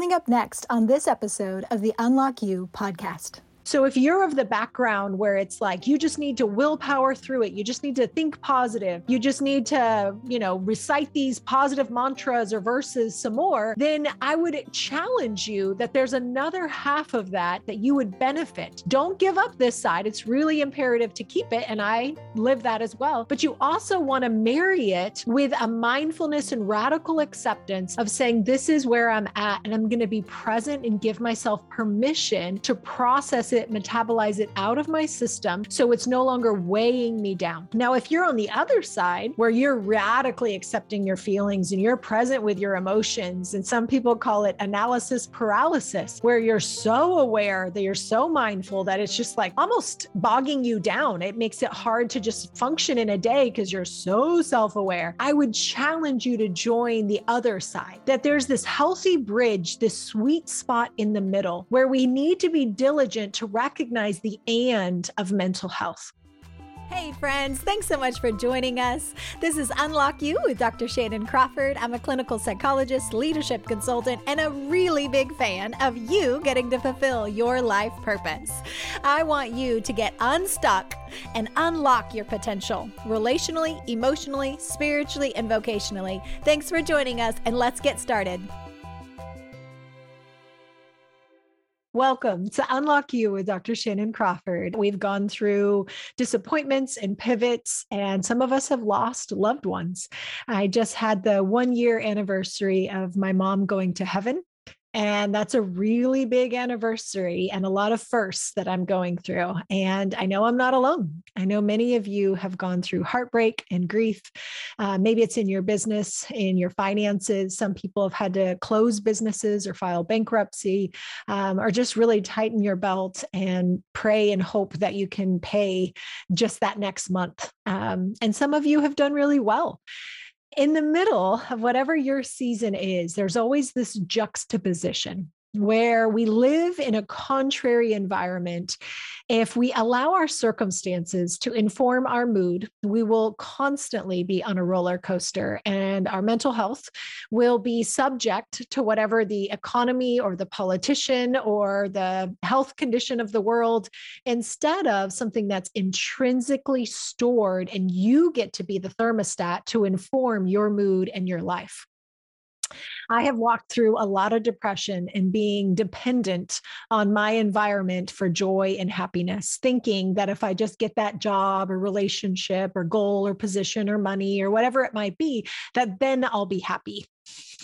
Coming up next on this episode of the Unlock You podcast. So if you're of the background where it's like you just need to willpower through it, you just need to think positive, you just need to, you know, recite these positive mantras or verses some more, then I would challenge you that there's another half of that that you would benefit. Don't give up this side. It's really imperative to keep it and I live that as well. But you also want to marry it with a mindfulness and radical acceptance of saying this is where I'm at and I'm going to be present and give myself permission to process it it, metabolize it out of my system so it's no longer weighing me down. Now, if you're on the other side where you're radically accepting your feelings and you're present with your emotions, and some people call it analysis paralysis, where you're so aware that you're so mindful that it's just like almost bogging you down. It makes it hard to just function in a day because you're so self aware. I would challenge you to join the other side, that there's this healthy bridge, this sweet spot in the middle where we need to be diligent to recognize the and of mental health. Hey, friends, thanks so much for joining us. This is Unlock You with Dr. Shannon Crawford. I'm a clinical psychologist, leadership consultant, and a really big fan of you getting to fulfill your life purpose. I want you to get unstuck and unlock your potential relationally, emotionally, spiritually, and vocationally. Thanks for joining us, and let's get started. Welcome to Unlock You with Dr. Shannon Crawford. We've gone through disappointments and pivots, and some of us have lost loved ones. I just had the one year anniversary of my mom going to heaven. And that's a really big anniversary and a lot of firsts that I'm going through. And I know I'm not alone. I know many of you have gone through heartbreak and grief. Uh, maybe it's in your business, in your finances. Some people have had to close businesses or file bankruptcy, um, or just really tighten your belt and pray and hope that you can pay just that next month. Um, and some of you have done really well in the middle of whatever your season is, there's always this juxtaposition where we live in a contrary environment, if we allow our circumstances to inform our mood, we will constantly be on a roller coaster and our mental health will be subject to whatever the economy or the politician or the health condition of the world instead of something that's intrinsically stored and you get to be the thermostat to inform your mood and your life. I have walked through a lot of depression and being dependent on my environment for joy and happiness, thinking that if I just get that job or relationship or goal or position or money or whatever it might be, that then I'll be happy.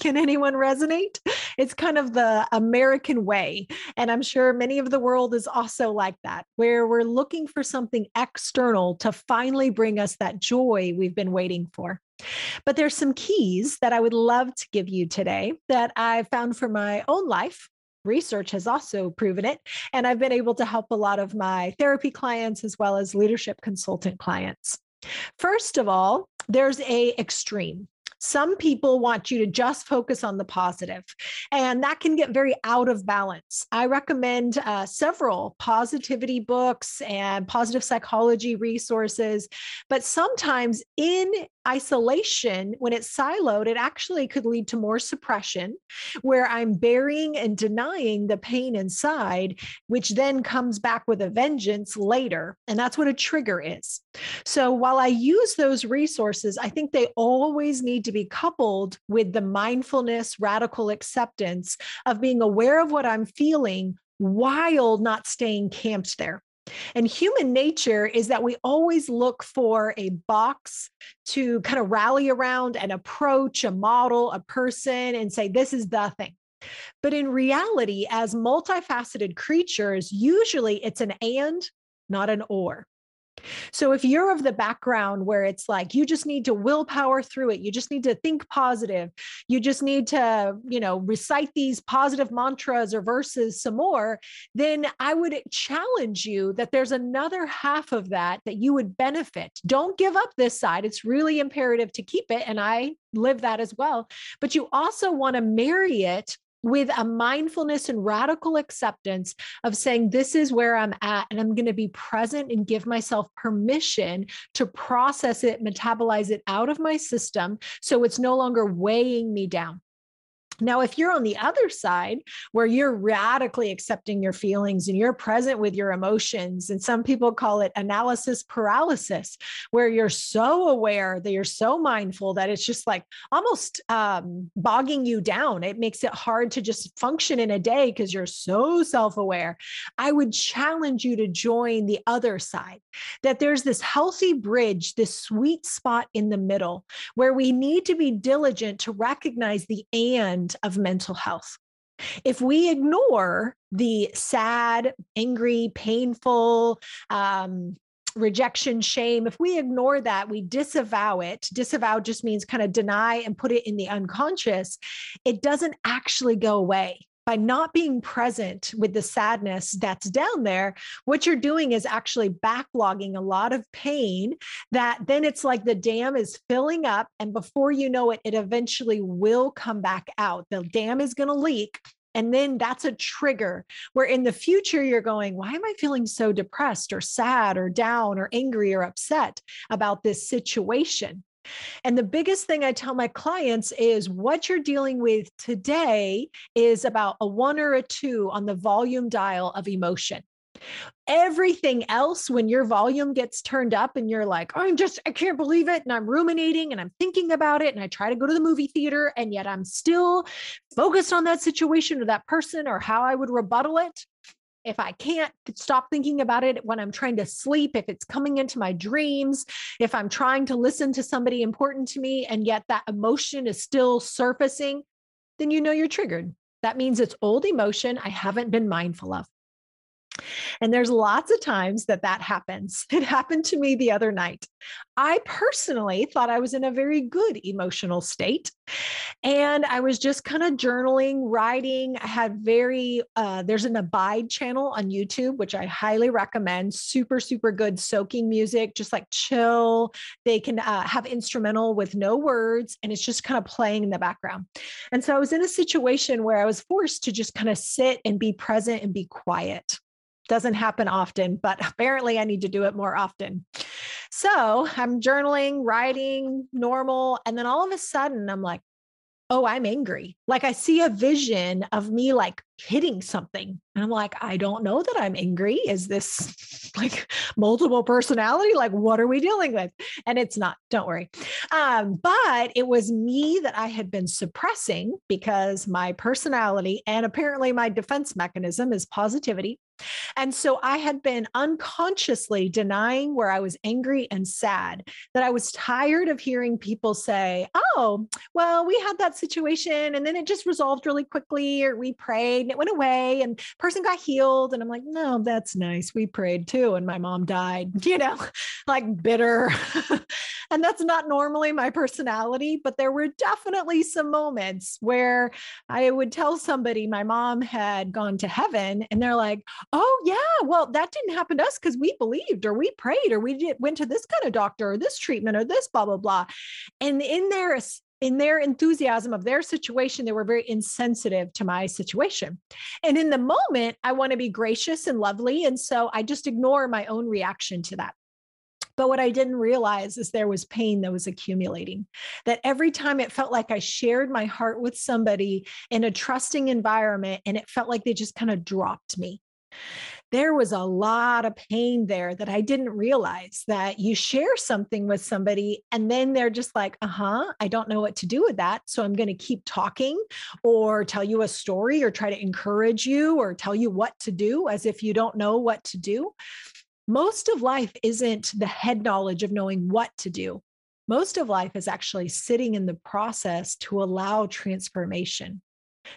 Can anyone resonate? It's kind of the American way. And I'm sure many of the world is also like that, where we're looking for something external to finally bring us that joy we've been waiting for. But there's some keys that I would love to give you today that I found for my own life. Research has also proven it. And I've been able to help a lot of my therapy clients as well as leadership consultant clients. First of all, there's a extreme. Some people want you to just focus on the positive, and that can get very out of balance. I recommend uh, several positivity books and positive psychology resources, but sometimes in isolation, when it's siloed, it actually could lead to more suppression, where I'm burying and denying the pain inside, which then comes back with a vengeance later. And that's what a trigger is. So while I use those resources, I think they always need to be coupled with the mindfulness, radical acceptance of being aware of what I'm feeling while not staying camped there. And human nature is that we always look for a box to kind of rally around and approach a model, a person, and say, this is the thing. But in reality, as multifaceted creatures, usually it's an and, not an or. So if you're of the background where it's like you just need to willpower through it, you just need to think positive, you just need to, you know, recite these positive mantras or verses some more, then I would challenge you that there's another half of that that you would benefit. Don't give up this side. It's really imperative to keep it and I live that as well. But you also want to marry it with a mindfulness and radical acceptance of saying, This is where I'm at, and I'm going to be present and give myself permission to process it, metabolize it out of my system so it's no longer weighing me down. Now, if you're on the other side where you're radically accepting your feelings and you're present with your emotions, and some people call it analysis paralysis, where you're so aware that you're so mindful that it's just like almost um, bogging you down. It makes it hard to just function in a day because you're so self aware. I would challenge you to join the other side, that there's this healthy bridge, this sweet spot in the middle where we need to be diligent to recognize the and of mental health. If we ignore the sad, angry, painful, um, rejection, shame, if we ignore that, we disavow it. Disavow just means kind of deny and put it in the unconscious. It doesn't actually go away by not being present with the sadness that's down there, what you're doing is actually backlogging a lot of pain that then it's like the dam is filling up. And before you know it, it eventually will come back out. The dam is going to leak. And then that's a trigger where in the future you're going, why am I feeling so depressed or sad or down or angry or upset about this situation? And the biggest thing I tell my clients is what you're dealing with today is about a one or a two on the volume dial of emotion. Everything else, when your volume gets turned up and you're like, I'm just, I can't believe it. And I'm ruminating and I'm thinking about it. And I try to go to the movie theater and yet I'm still focused on that situation or that person or how I would rebuttal it if I can't stop thinking about it when I'm trying to sleep, if it's coming into my dreams, if I'm trying to listen to somebody important to me and yet that emotion is still surfacing, then you know you're triggered. That means it's old emotion I haven't been mindful of. And there's lots of times that that happens. It happened to me the other night. I personally thought I was in a very good emotional state. And I was just kind of journaling, writing. I had very, uh, there's an Abide channel on YouTube, which I highly recommend. Super, super good soaking music, just like chill. They can uh, have instrumental with no words, and it's just kind of playing in the background. And so I was in a situation where I was forced to just kind of sit and be present and be quiet doesn't happen often, but apparently I need to do it more often. So I'm journaling, writing, normal. And then all of a sudden, I'm like, oh, I'm angry. Like I see a vision of me like hitting something. And I'm like, I don't know that I'm angry. Is this like multiple personality? Like, what are we dealing with? And it's not, don't worry. Um, but it was me that I had been suppressing because my personality and apparently my defense mechanism is positivity. And so I had been unconsciously denying where I was angry and sad, that I was tired of hearing people say, Oh, well, we had that situation and then it just resolved really quickly, or we prayed and it went away and person got healed. And I'm like, No, that's nice. We prayed too. And my mom died, you know, like bitter. and that's not normally my personality, but there were definitely some moments where I would tell somebody my mom had gone to heaven and they're like, oh yeah well that didn't happen to us because we believed or we prayed or we did, went to this kind of doctor or this treatment or this blah blah blah. And in their in their enthusiasm of their situation they were very insensitive to my situation. And in the moment i want to be gracious and lovely and so i just ignore my own reaction to that. But what I didn't realize is there was pain that was accumulating. That every time it felt like I shared my heart with somebody in a trusting environment and it felt like they just kind of dropped me there was a lot of pain there that I didn't realize that you share something with somebody and then they're just like, uh huh, I don't know what to do with that. So I'm going to keep talking or tell you a story or try to encourage you or tell you what to do as if you don't know what to do. Most of life isn't the head knowledge of knowing what to do. Most of life is actually sitting in the process to allow transformation,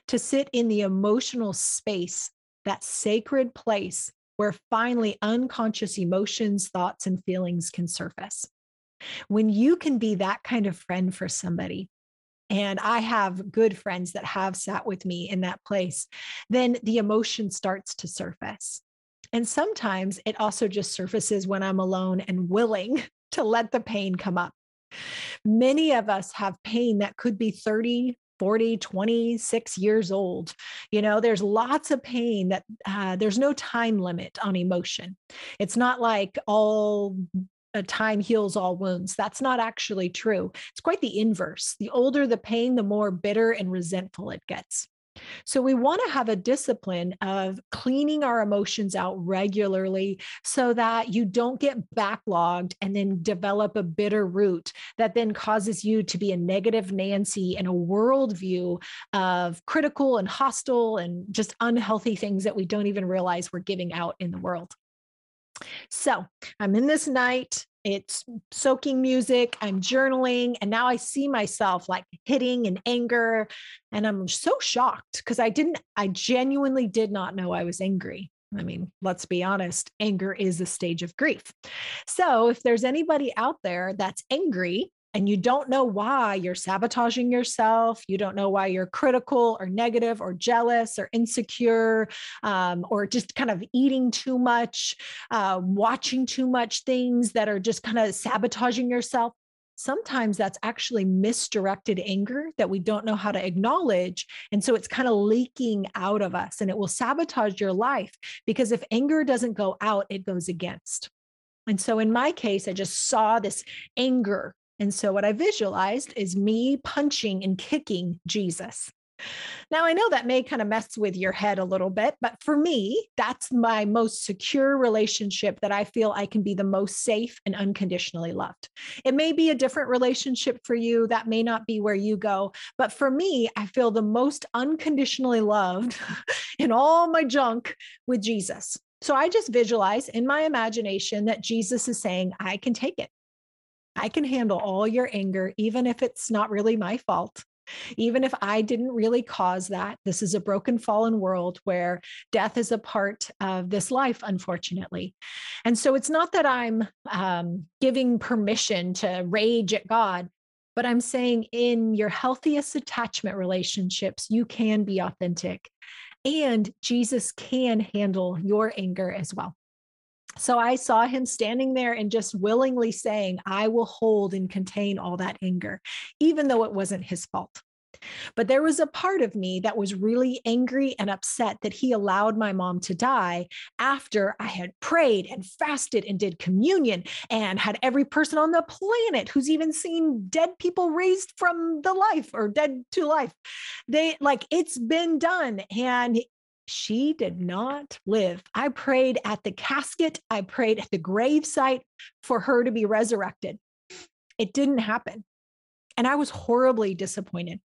to sit in the emotional space that sacred place where finally unconscious emotions, thoughts, and feelings can surface. When you can be that kind of friend for somebody, and I have good friends that have sat with me in that place, then the emotion starts to surface. And sometimes it also just surfaces when I'm alone and willing to let the pain come up. Many of us have pain that could be 30, 40, 26 years old. You know, there's lots of pain that uh, there's no time limit on emotion. It's not like all a time heals all wounds. That's not actually true. It's quite the inverse. The older the pain, the more bitter and resentful it gets. So, we want to have a discipline of cleaning our emotions out regularly so that you don't get backlogged and then develop a bitter root that then causes you to be a negative Nancy and a worldview of critical and hostile and just unhealthy things that we don't even realize we're giving out in the world. So I'm in this night it's soaking music i'm journaling and now i see myself like hitting in anger and i'm so shocked because i didn't i genuinely did not know i was angry. I mean let's be honest anger is a stage of grief. So if there's anybody out there that's angry and you don't know why you're sabotaging yourself, you don't know why you're critical or negative or jealous or insecure, um, or just kind of eating too much, uh, watching too much things that are just kind of sabotaging yourself. Sometimes that's actually misdirected anger that we don't know how to acknowledge. And so it's kind of leaking out of us and it will sabotage your life because if anger doesn't go out, it goes against. And so in my case, I just saw this anger and so what I visualized is me punching and kicking Jesus. Now, I know that may kind of mess with your head a little bit, but for me, that's my most secure relationship that I feel I can be the most safe and unconditionally loved. It may be a different relationship for you. That may not be where you go. But for me, I feel the most unconditionally loved in all my junk with Jesus. So I just visualize in my imagination that Jesus is saying, I can take it. I can handle all your anger, even if it's not really my fault. Even if I didn't really cause that, this is a broken, fallen world where death is a part of this life, unfortunately. And so it's not that I'm um, giving permission to rage at God, but I'm saying in your healthiest attachment relationships, you can be authentic. And Jesus can handle your anger as well. So I saw him standing there and just willingly saying, I will hold and contain all that anger, even though it wasn't his fault. But there was a part of me that was really angry and upset that he allowed my mom to die after I had prayed and fasted and did communion and had every person on the planet who's even seen dead people raised from the life or dead to life. They like it's been done. And she did not live. I prayed at the casket, I prayed at the gravesite for her to be resurrected. It didn't happen. And I was horribly disappointed.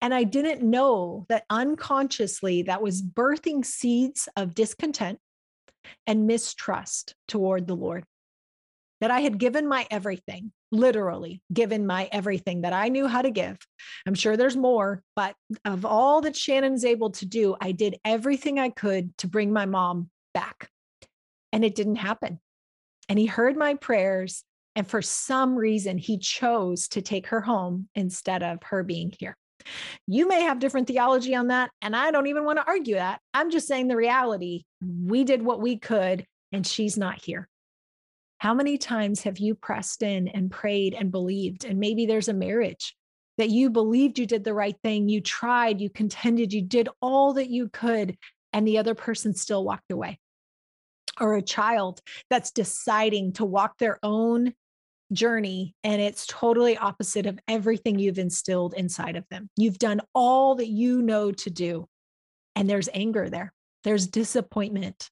And I didn't know that unconsciously that was birthing seeds of discontent and mistrust toward the Lord. That I had given my everything literally given my everything that I knew how to give. I'm sure there's more, but of all that Shannon's able to do, I did everything I could to bring my mom back. And it didn't happen. And he heard my prayers. And for some reason, he chose to take her home instead of her being here. You may have different theology on that. And I don't even want to argue that. I'm just saying the reality. We did what we could, and she's not here. How many times have you pressed in and prayed and believed? And maybe there's a marriage that you believed you did the right thing, you tried, you contended, you did all that you could, and the other person still walked away. Or a child that's deciding to walk their own journey and it's totally opposite of everything you've instilled inside of them. You've done all that you know to do, and there's anger there, there's disappointment,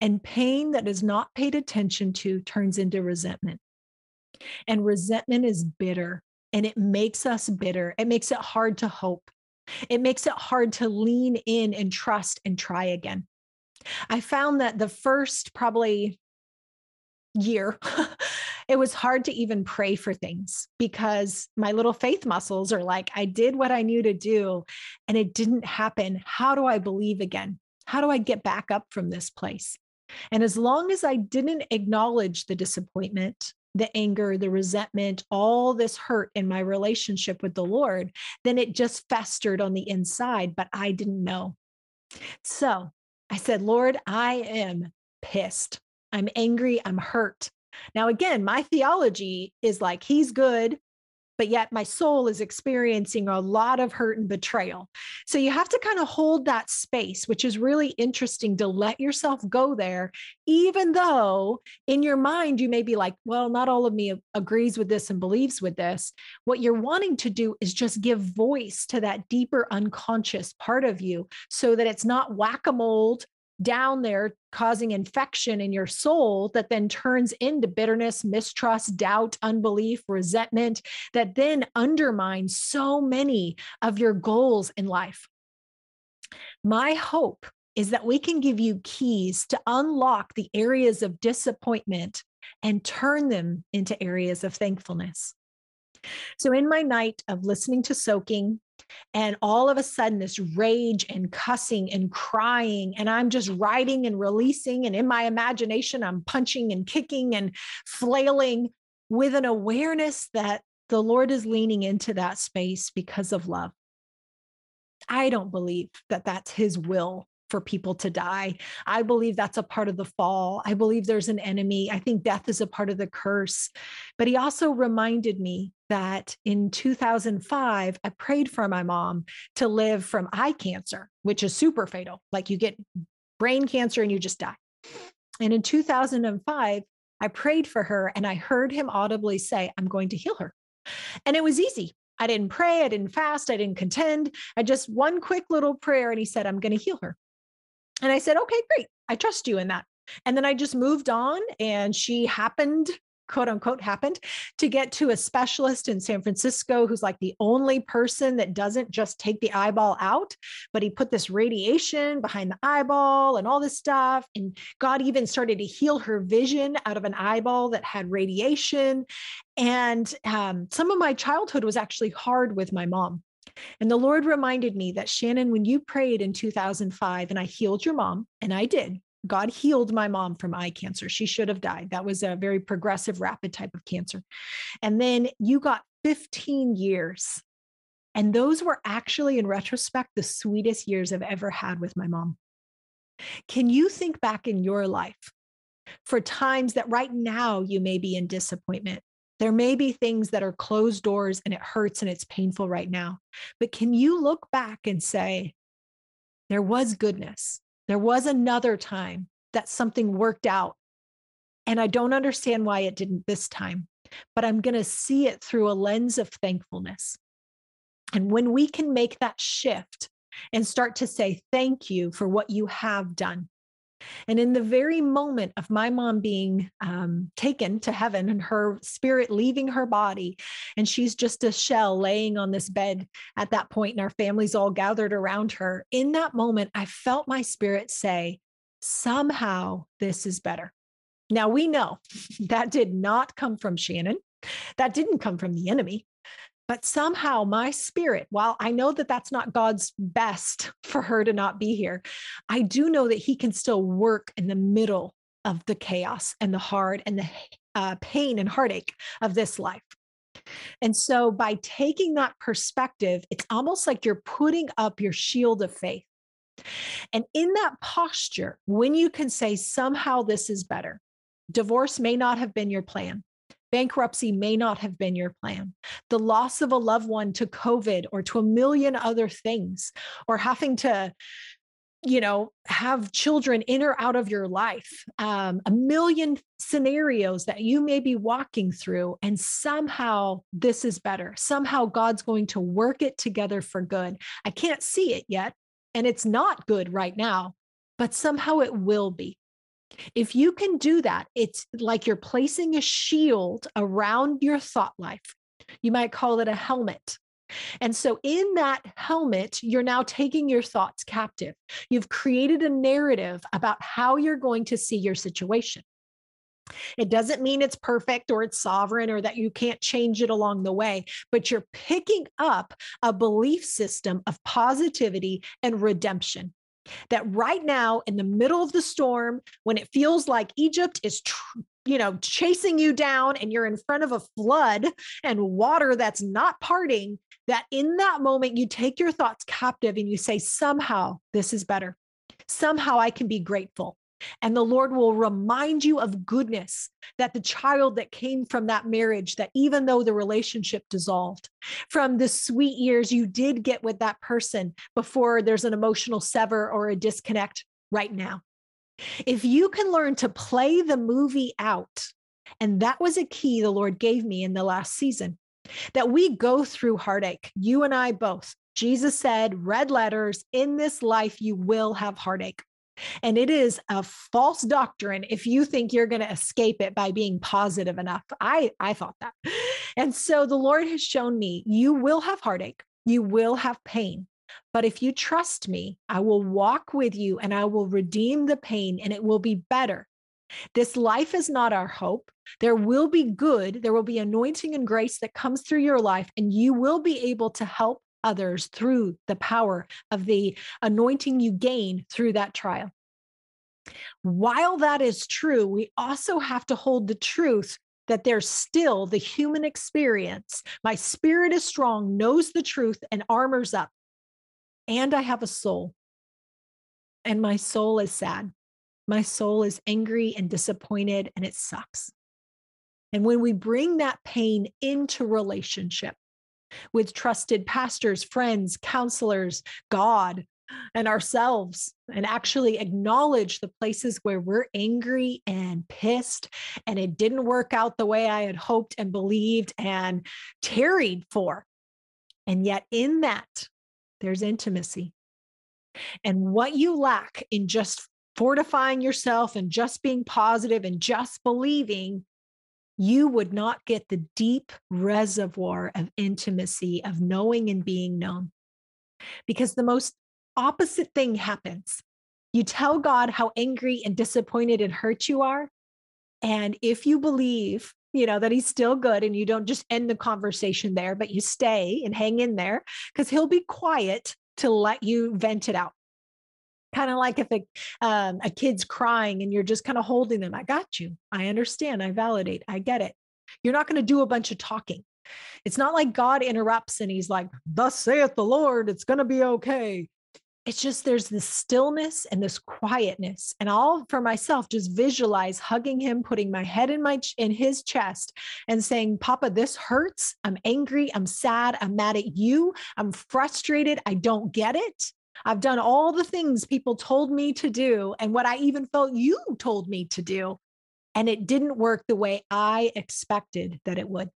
and pain that is not paid attention to turns into resentment. And resentment is bitter and it makes us bitter. It makes it hard to hope. It makes it hard to lean in and trust and try again. I found that the first probably year, it was hard to even pray for things because my little faith muscles are like, I did what I knew to do and it didn't happen. How do I believe again? How do I get back up from this place? And as long as I didn't acknowledge the disappointment, the anger, the resentment, all this hurt in my relationship with the Lord, then it just festered on the inside, but I didn't know. So I said, Lord, I am pissed. I'm angry. I'm hurt. Now, again, my theology is like, He's good. But yet my soul is experiencing a lot of hurt and betrayal. So you have to kind of hold that space, which is really interesting to let yourself go there, even though in your mind you may be like, well, not all of me agrees with this and believes with this. What you're wanting to do is just give voice to that deeper unconscious part of you so that it's not whack a mole down there causing infection in your soul that then turns into bitterness, mistrust, doubt, unbelief, resentment that then undermines so many of your goals in life. My hope is that we can give you keys to unlock the areas of disappointment and turn them into areas of thankfulness. So, in my night of listening to soaking, and all of a sudden, this rage and cussing and crying, and I'm just writing and releasing. And in my imagination, I'm punching and kicking and flailing with an awareness that the Lord is leaning into that space because of love. I don't believe that that's his will for people to die. I believe that's a part of the fall. I believe there's an enemy. I think death is a part of the curse. But he also reminded me that in 2005, I prayed for my mom to live from eye cancer, which is super fatal. Like you get brain cancer and you just die. And in 2005, I prayed for her and I heard him audibly say, I'm going to heal her. And it was easy. I didn't pray, I didn't fast, I didn't contend. I just one quick little prayer and he said, I'm going to heal her. And I said, okay, great. I trust you in that. And then I just moved on and she happened quote unquote happened to get to a specialist in San Francisco who's like the only person that doesn't just take the eyeball out, but he put this radiation behind the eyeball and all this stuff. And God even started to heal her vision out of an eyeball that had radiation. And um, some of my childhood was actually hard with my mom. And the Lord reminded me that Shannon, when you prayed in 2005 and I healed your mom, and I did, God healed my mom from eye cancer. She should have died. That was a very progressive, rapid type of cancer. And then you got 15 years. And those were actually, in retrospect, the sweetest years I've ever had with my mom. Can you think back in your life for times that right now you may be in disappointment? There may be things that are closed doors and it hurts and it's painful right now. But can you look back and say, there was goodness? There was another time that something worked out. And I don't understand why it didn't this time, but I'm going to see it through a lens of thankfulness. And when we can make that shift and start to say, thank you for what you have done, and in the very moment of my mom being um, taken to heaven and her spirit leaving her body, and she's just a shell laying on this bed at that point, and our family's all gathered around her, in that moment, I felt my spirit say, somehow this is better. Now we know that did not come from Shannon. That didn't come from the enemy. But somehow my spirit, while I know that that's not God's best for her to not be here, I do know that He can still work in the middle of the chaos and the hard and the uh, pain and heartache of this life. And so by taking that perspective, it's almost like you're putting up your shield of faith. And in that posture, when you can say, somehow this is better, divorce may not have been your plan. Bankruptcy may not have been your plan. The loss of a loved one to COVID or to a million other things, or having to, you know, have children in or out of your life, um, a million scenarios that you may be walking through, and somehow this is better. Somehow God's going to work it together for good. I can't see it yet, and it's not good right now, but somehow it will be. If you can do that, it's like you're placing a shield around your thought life. You might call it a helmet. And so, in that helmet, you're now taking your thoughts captive. You've created a narrative about how you're going to see your situation. It doesn't mean it's perfect or it's sovereign or that you can't change it along the way, but you're picking up a belief system of positivity and redemption that right now in the middle of the storm when it feels like egypt is tr- you know chasing you down and you're in front of a flood and water that's not parting that in that moment you take your thoughts captive and you say somehow this is better. Somehow i can be grateful And the Lord will remind you of goodness that the child that came from that marriage, that even though the relationship dissolved, from the sweet years you did get with that person before there's an emotional sever or a disconnect right now. If you can learn to play the movie out, and that was a key the Lord gave me in the last season, that we go through heartache, you and I both. Jesus said, red letters, in this life, you will have heartache. And it is a false doctrine if you think you're going to escape it by being positive enough. I, I thought that. And so the Lord has shown me you will have heartache, you will have pain. But if you trust me, I will walk with you and I will redeem the pain and it will be better. This life is not our hope. There will be good, there will be anointing and grace that comes through your life, and you will be able to help others through the power of the anointing you gain through that trial. While that is true, we also have to hold the truth that there's still the human experience. My spirit is strong, knows the truth, and armors up. And I have a soul. And my soul is sad. My soul is angry and disappointed, and it sucks. And when we bring that pain into relationship, with trusted pastors, friends, counselors, God, and ourselves, and actually acknowledge the places where we're angry and pissed, and it didn't work out the way I had hoped and believed and tarried for. And yet, in that, there's intimacy. And what you lack in just fortifying yourself and just being positive and just believing you would not get the deep reservoir of intimacy, of knowing and being known. Because the most opposite thing happens. You tell God how angry and disappointed and hurt you are. And if you believe, you know, that he's still good and you don't just end the conversation there, but you stay and hang in there because he'll be quiet to let you vent it out kind of like if a, um, a kid's crying and you're just kind of holding them i got you. I understand. I validate. I get it. You're not going to do a bunch of talking. It's not like god interrupts and he's like thus saith the lord it's going to be okay. It's just there's this stillness and this quietness and i'll for myself just visualize hugging him putting my head in my in his chest and saying papa this hurts. I'm angry. I'm sad. I'm mad at you. I'm frustrated. I don't get it I've done all the things people told me to do and what I even felt you told me to do. And it didn't work the way I expected that it would.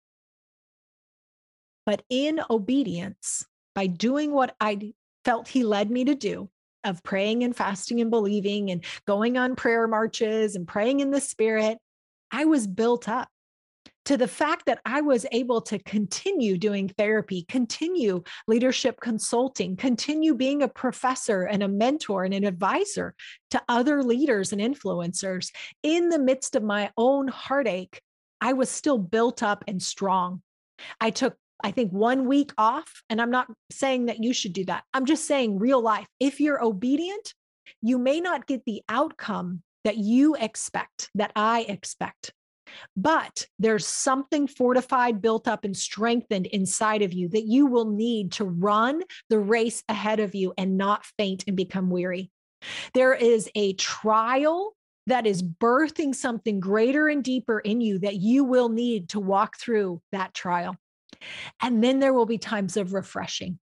But in obedience, by doing what I felt he led me to do, of praying and fasting and believing and going on prayer marches and praying in the spirit, I was built up to the fact that I was able to continue doing therapy, continue leadership consulting, continue being a professor and a mentor and an advisor to other leaders and influencers in the midst of my own heartache, I was still built up and strong. I took I think one week off. And I'm not saying that you should do that. I'm just saying, real life, if you're obedient, you may not get the outcome that you expect, that I expect. But there's something fortified, built up, and strengthened inside of you that you will need to run the race ahead of you and not faint and become weary. There is a trial that is birthing something greater and deeper in you that you will need to walk through that trial. And then there will be times of refreshing.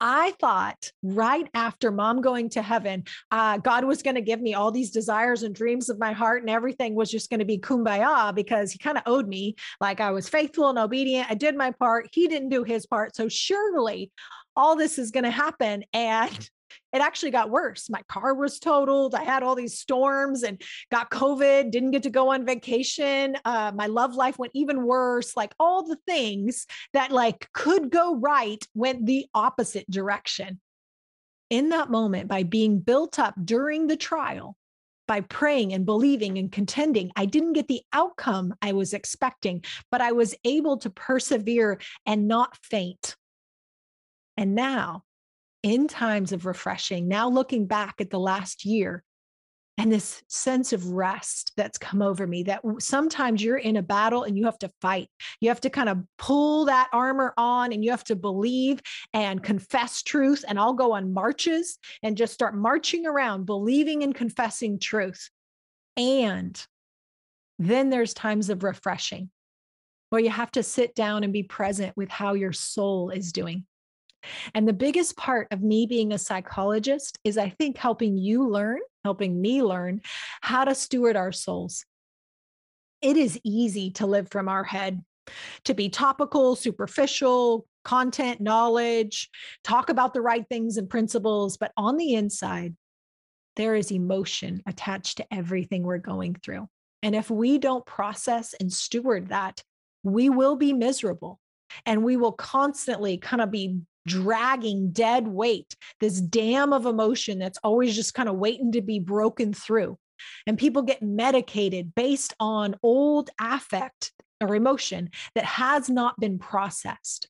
I thought right after mom going to heaven, uh, God was going to give me all these desires and dreams of my heart, and everything was just going to be kumbaya because he kind of owed me. Like I was faithful and obedient. I did my part. He didn't do his part. So surely all this is going to happen. And it actually got worse. My car was totaled. I had all these storms and got COVID, didn't get to go on vacation. Uh, my love life went even worse. Like all the things that like could go right went the opposite direction. In that moment, by being built up during the trial, by praying and believing and contending. I didn't get the outcome I was expecting, but I was able to persevere and not faint. And now in times of refreshing, now looking back at the last year, and this sense of rest that's come over me that sometimes you're in a battle and you have to fight. You have to kind of pull that armor on and you have to believe and confess truth. And I'll go on marches and just start marching around, believing and confessing truth. And then there's times of refreshing where you have to sit down and be present with how your soul is doing. And the biggest part of me being a psychologist is, I think, helping you learn, helping me learn how to steward our souls. It is easy to live from our head, to be topical, superficial, content, knowledge, talk about the right things and principles. But on the inside, there is emotion attached to everything we're going through. And if we don't process and steward that, we will be miserable and we will constantly kind of be dragging dead weight, this dam of emotion that's always just kind of waiting to be broken through. And people get medicated based on old affect or emotion that has not been processed.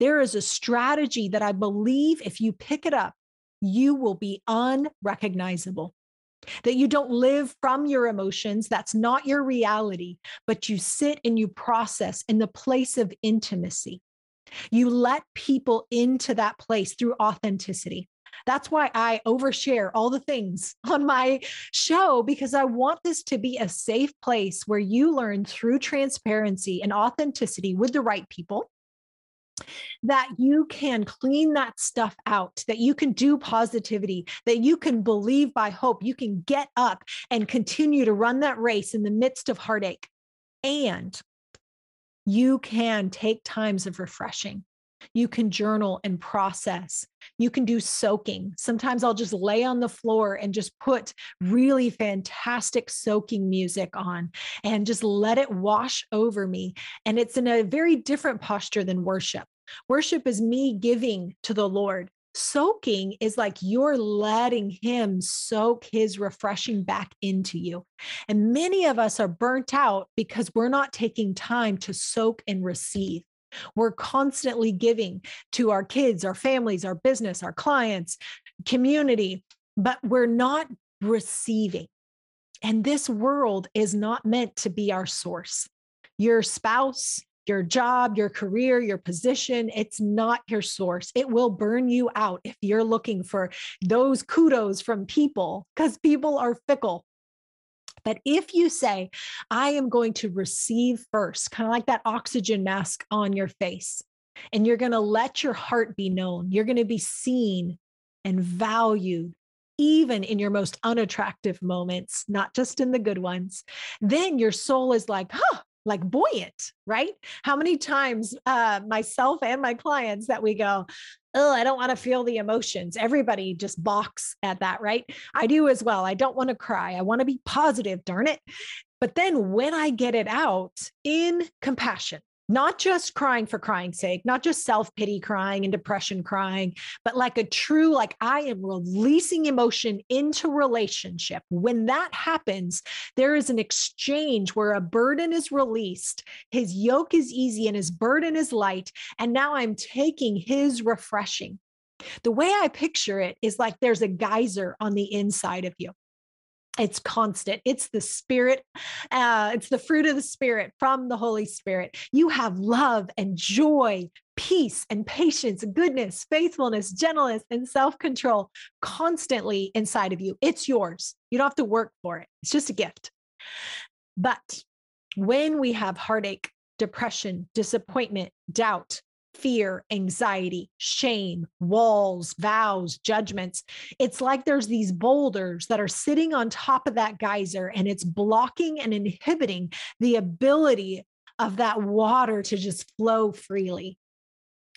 There is a strategy that I believe if you pick it up, you will be unrecognizable. That you don't live from your emotions, that's not your reality, but you sit and you process in the place of intimacy. You let people into that place through authenticity. That's why I overshare all the things on my show because I want this to be a safe place where you learn through transparency and authenticity with the right people that you can clean that stuff out, that you can do positivity, that you can believe by hope, you can get up and continue to run that race in the midst of heartache. And you can take times of refreshing. You can journal and process. You can do soaking. Sometimes I'll just lay on the floor and just put really fantastic soaking music on and just let it wash over me. And it's in a very different posture than worship. Worship is me giving to the Lord soaking is like you're letting him soak his refreshing back into you. And many of us are burnt out because we're not taking time to soak and receive. We're constantly giving to our kids, our families, our business, our clients, community, but we're not receiving. And this world is not meant to be our source. Your spouse, your job, your career, your position. It's not your source. It will burn you out if you're looking for those kudos from people because people are fickle. But if you say, I am going to receive first, kind of like that oxygen mask on your face, and you're going to let your heart be known, you're going to be seen and valued even in your most unattractive moments, not just in the good ones, then your soul is like, huh, like buoyant, right? How many times uh, myself and my clients that we go, oh, I don't want to feel the emotions. Everybody just balks at that, right? I do as well. I don't want to cry. I want to be positive, darn it. But then when I get it out in compassion, not just crying for crying's sake, not just self pity crying and depression crying, but like a true, like I am releasing emotion into relationship. When that happens, there is an exchange where a burden is released, his yoke is easy and his burden is light. And now I'm taking his refreshing. The way I picture it is like there's a geyser on the inside of you it's constant. It's the spirit uh, it's the fruit of the spirit from the holy spirit. You have love and joy peace and patience goodness faithfulness gentleness and self-control constantly inside of you. It's yours. You don't have to work for it. It's just a gift. But when we have heartache depression disappointment doubt fear, anxiety, shame, walls, vows, judgments. It's like there's these boulders that are sitting on top of that geyser and it's blocking and inhibiting the ability of that water to just flow freely.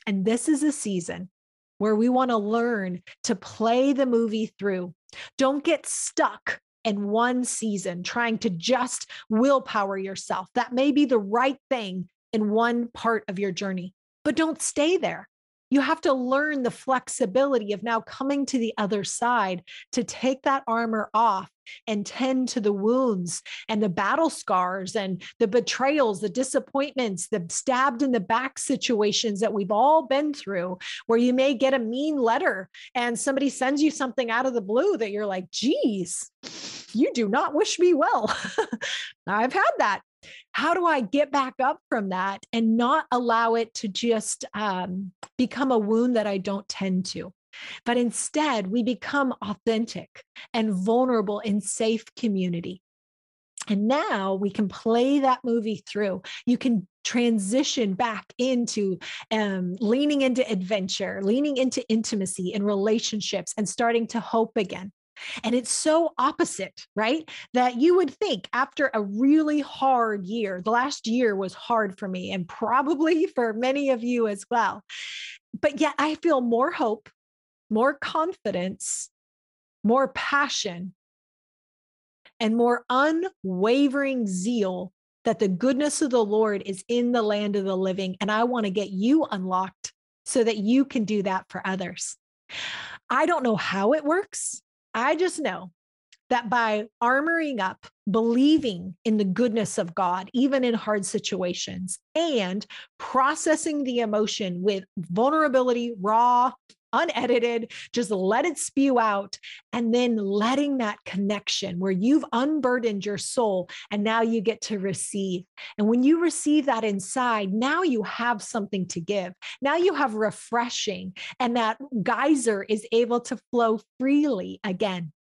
And this is a season where we want to learn to play the movie through. Don't get stuck in one season trying to just willpower yourself. That may be the right thing in one part of your journey but don't stay there. You have to learn the flexibility of now coming to the other side to take that armor off and tend to the wounds and the battle scars and the betrayals, the disappointments, the stabbed in the back situations that we've all been through, where you may get a mean letter and somebody sends you something out of the blue that you're like, geez, you do not wish me well. I've had that. How do I get back up from that and not allow it to just um, become a wound that I don't tend to? But instead, we become authentic and vulnerable in safe community. And now we can play that movie through. You can transition back into um, leaning into adventure, leaning into intimacy and relationships, and starting to hope again. And it's so opposite, right? That you would think after a really hard year, the last year was hard for me and probably for many of you as well. But yet I feel more hope, more confidence, more passion, and more unwavering zeal that the goodness of the Lord is in the land of the living. And I want to get you unlocked so that you can do that for others. I don't know how it works. I just know that by armoring up, believing in the goodness of God, even in hard situations, and processing the emotion with vulnerability, raw, unedited, just let it spew out, and then letting that connection where you've unburdened your soul and now you get to receive. And when you receive that inside, now you have something to give. Now you have refreshing, and that geyser is able to flow freely again.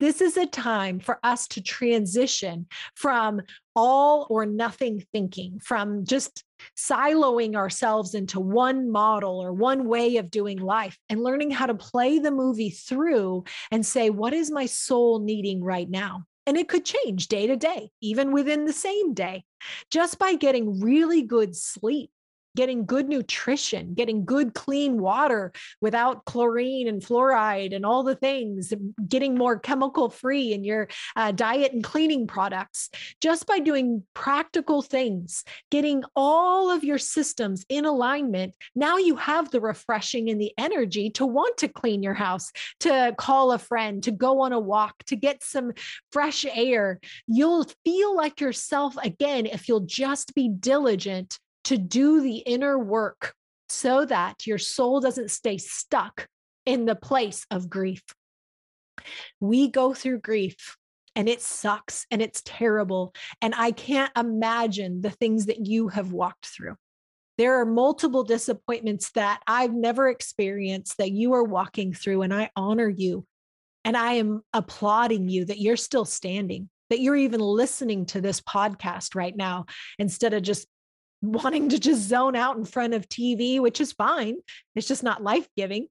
This is a time for us to transition from all or nothing thinking, from just siloing ourselves into one model or one way of doing life and learning how to play the movie through and say, what is my soul needing right now? And it could change day to day, even within the same day, just by getting really good sleep getting good nutrition, getting good clean water without chlorine and fluoride and all the things, getting more chemical free in your uh, diet and cleaning products, just by doing practical things, getting all of your systems in alignment. Now you have the refreshing and the energy to want to clean your house, to call a friend, to go on a walk, to get some fresh air. You'll feel like yourself again if you'll just be diligent to do the inner work so that your soul doesn't stay stuck in the place of grief. We go through grief and it sucks and it's terrible. And I can't imagine the things that you have walked through. There are multiple disappointments that I've never experienced that you are walking through, and I honor you. And I am applauding you that you're still standing, that you're even listening to this podcast right now instead of just wanting to just zone out in front of TV, which is fine. It's just not life giving.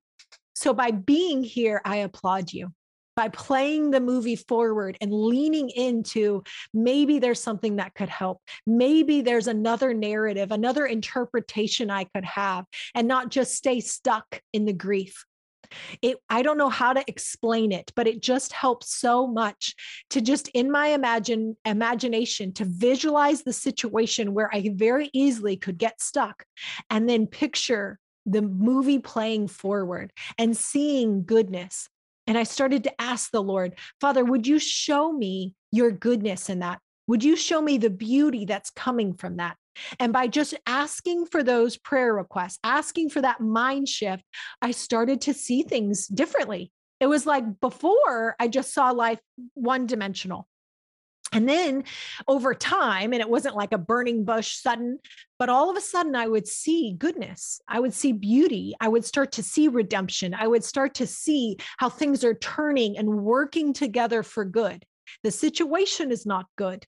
So by being here, I applaud you. By playing the movie forward and leaning into maybe there's something that could help. Maybe there's another narrative, another interpretation I could have, and not just stay stuck in the grief. It I don't know how to explain it, but it just helps so much to just in my imagine imagination to visualize the situation where I very easily could get stuck and then picture the movie playing forward and seeing goodness. And I started to ask the Lord, Father, would you show me your goodness in that? Would you show me the beauty that's coming from that? And by just asking for those prayer requests, asking for that mind shift, I started to see things differently. It was like before I just saw life one dimensional. And then over time, and it wasn't like a burning bush sudden, but all of a sudden I would see goodness. I would see beauty. I would start to see redemption. I would start to see how things are turning and working together for good. The situation is not good,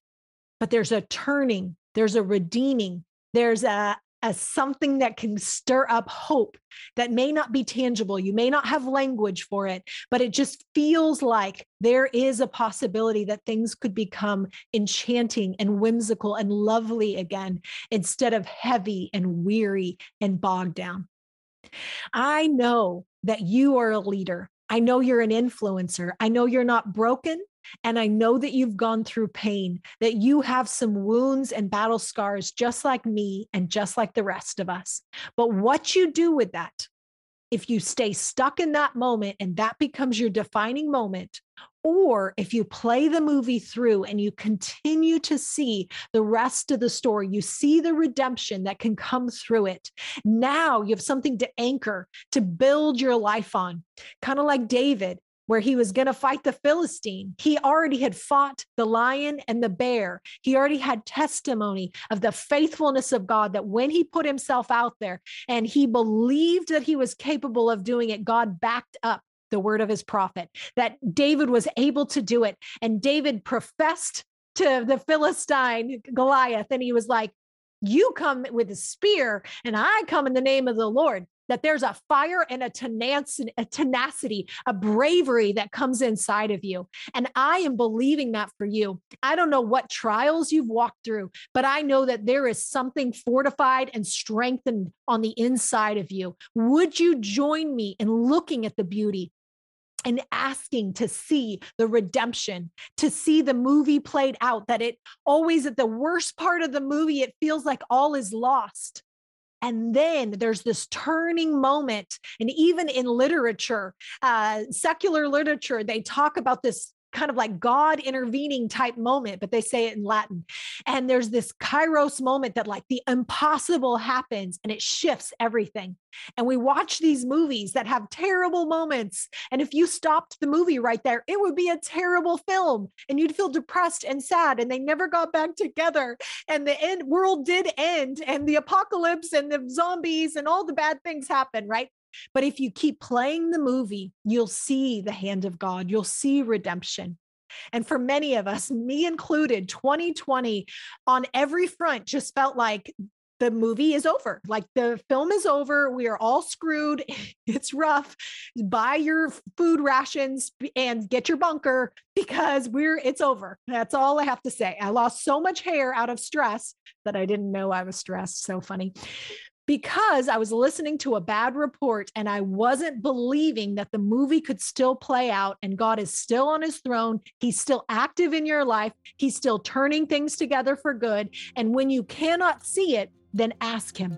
but there's a turning there's a redeeming, there's a, a something that can stir up hope that may not be tangible. You may not have language for it, but it just feels like there is a possibility that things could become enchanting and whimsical and lovely again instead of heavy and weary and bogged down. I know that you are a leader. I know you're an influencer. I know you're not broken. And I know that you've gone through pain, that you have some wounds and battle scars, just like me and just like the rest of us. But what you do with that, if you stay stuck in that moment and that becomes your defining moment, or if you play the movie through and you continue to see the rest of the story, you see the redemption that can come through it. Now you have something to anchor, to build your life on. Kind of like David, where he was going to fight the Philistine. He already had fought the lion and the bear. He already had testimony of the faithfulness of God that when he put himself out there and he believed that he was capable of doing it, God backed up the word of his prophet, that David was able to do it. And David professed to the Philistine Goliath, and he was like, You come with a spear, and I come in the name of the Lord that there's a fire and a tenacity, a bravery that comes inside of you. And I am believing that for you. I don't know what trials you've walked through, but I know that there is something fortified and strengthened on the inside of you. Would you join me in looking at the beauty? And asking to see the redemption, to see the movie played out, that it always at the worst part of the movie, it feels like all is lost and then there's this turning moment. And even in literature, uh, secular literature, they talk about this kind of like God intervening type moment, but they say it in Latin. And there's this kairos moment that like the impossible happens and it shifts everything. And we watch these movies that have terrible moments. And if you stopped the movie right there, it would be a terrible film and you'd feel depressed and sad. And they never got back together. And the end world did end and the apocalypse and the zombies and all the bad things happen, right? But if you keep playing the movie, you'll see the hand of God, you'll see redemption. And for many of us, me included, 2020 on every front just felt like the movie is over. Like the film is over. We are all screwed. It's rough. Buy your food rations and get your bunker because we're it's over. That's all I have to say. I lost so much hair out of stress that I didn't know I was stressed. So funny because I was listening to a bad report and I wasn't believing that the movie could still play out and God is still on his throne. He's still active in your life. He's still turning things together for good. And when you cannot see it, then ask him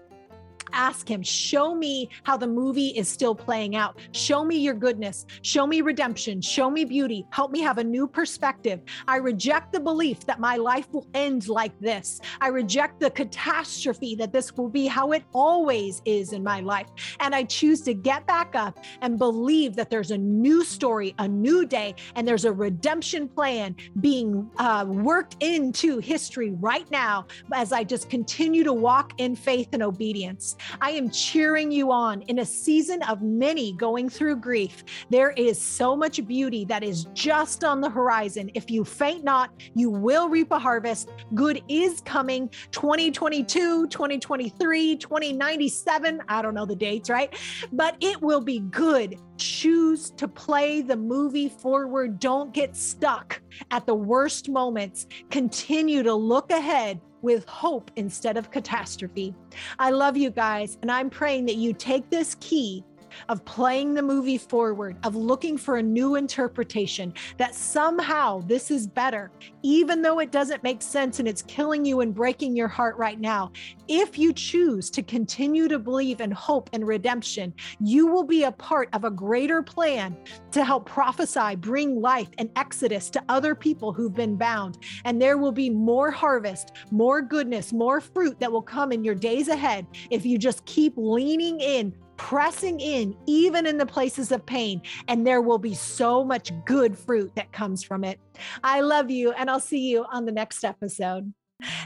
ask him, show me how the movie is still playing out. Show me your goodness. Show me redemption. Show me beauty. Help me have a new perspective. I reject the belief that my life will end like this. I reject the catastrophe that this will be how it always is in my life. And I choose to get back up and believe that there's a new story, a new day, and there's a redemption plan being uh, worked into history right now as I just continue to walk in faith and obedience. I am cheering you on in a season of many going through grief. There is so much beauty that is just on the horizon. If you faint not, you will reap a harvest. Good is coming 2022, 2023, 2097. I don't know the dates, right? But it will be good. Choose to play the movie forward. Don't get stuck at the worst moments. Continue to look ahead with hope instead of catastrophe. I love you guys, and I'm praying that you take this key of playing the movie forward, of looking for a new interpretation, that somehow this is better, even though it doesn't make sense and it's killing you and breaking your heart right now. If you choose to continue to believe in hope and redemption, you will be a part of a greater plan to help prophesy, bring life and exodus to other people who've been bound. And there will be more harvest, more goodness, more fruit that will come in your days ahead if you just keep leaning in pressing in, even in the places of pain, and there will be so much good fruit that comes from it. I love you, and I'll see you on the next episode.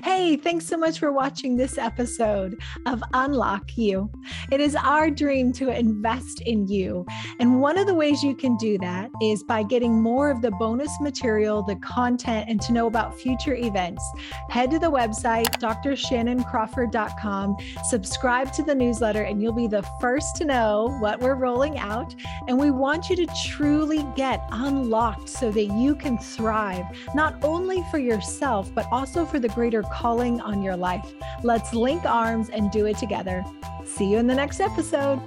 Hey, thanks so much for watching this episode of Unlock You. It is our dream to invest in you. And one of the ways you can do that is by getting more of the bonus material, the content, and to know about future events. Head to the website, drshannoncrawford.com, subscribe to the newsletter, and you'll be the first to know what we're rolling out. And we want you to truly get unlocked so that you can thrive, not only for yourself, but also for the greater calling on your life. Let's link arms and do it together. See you in the next episode.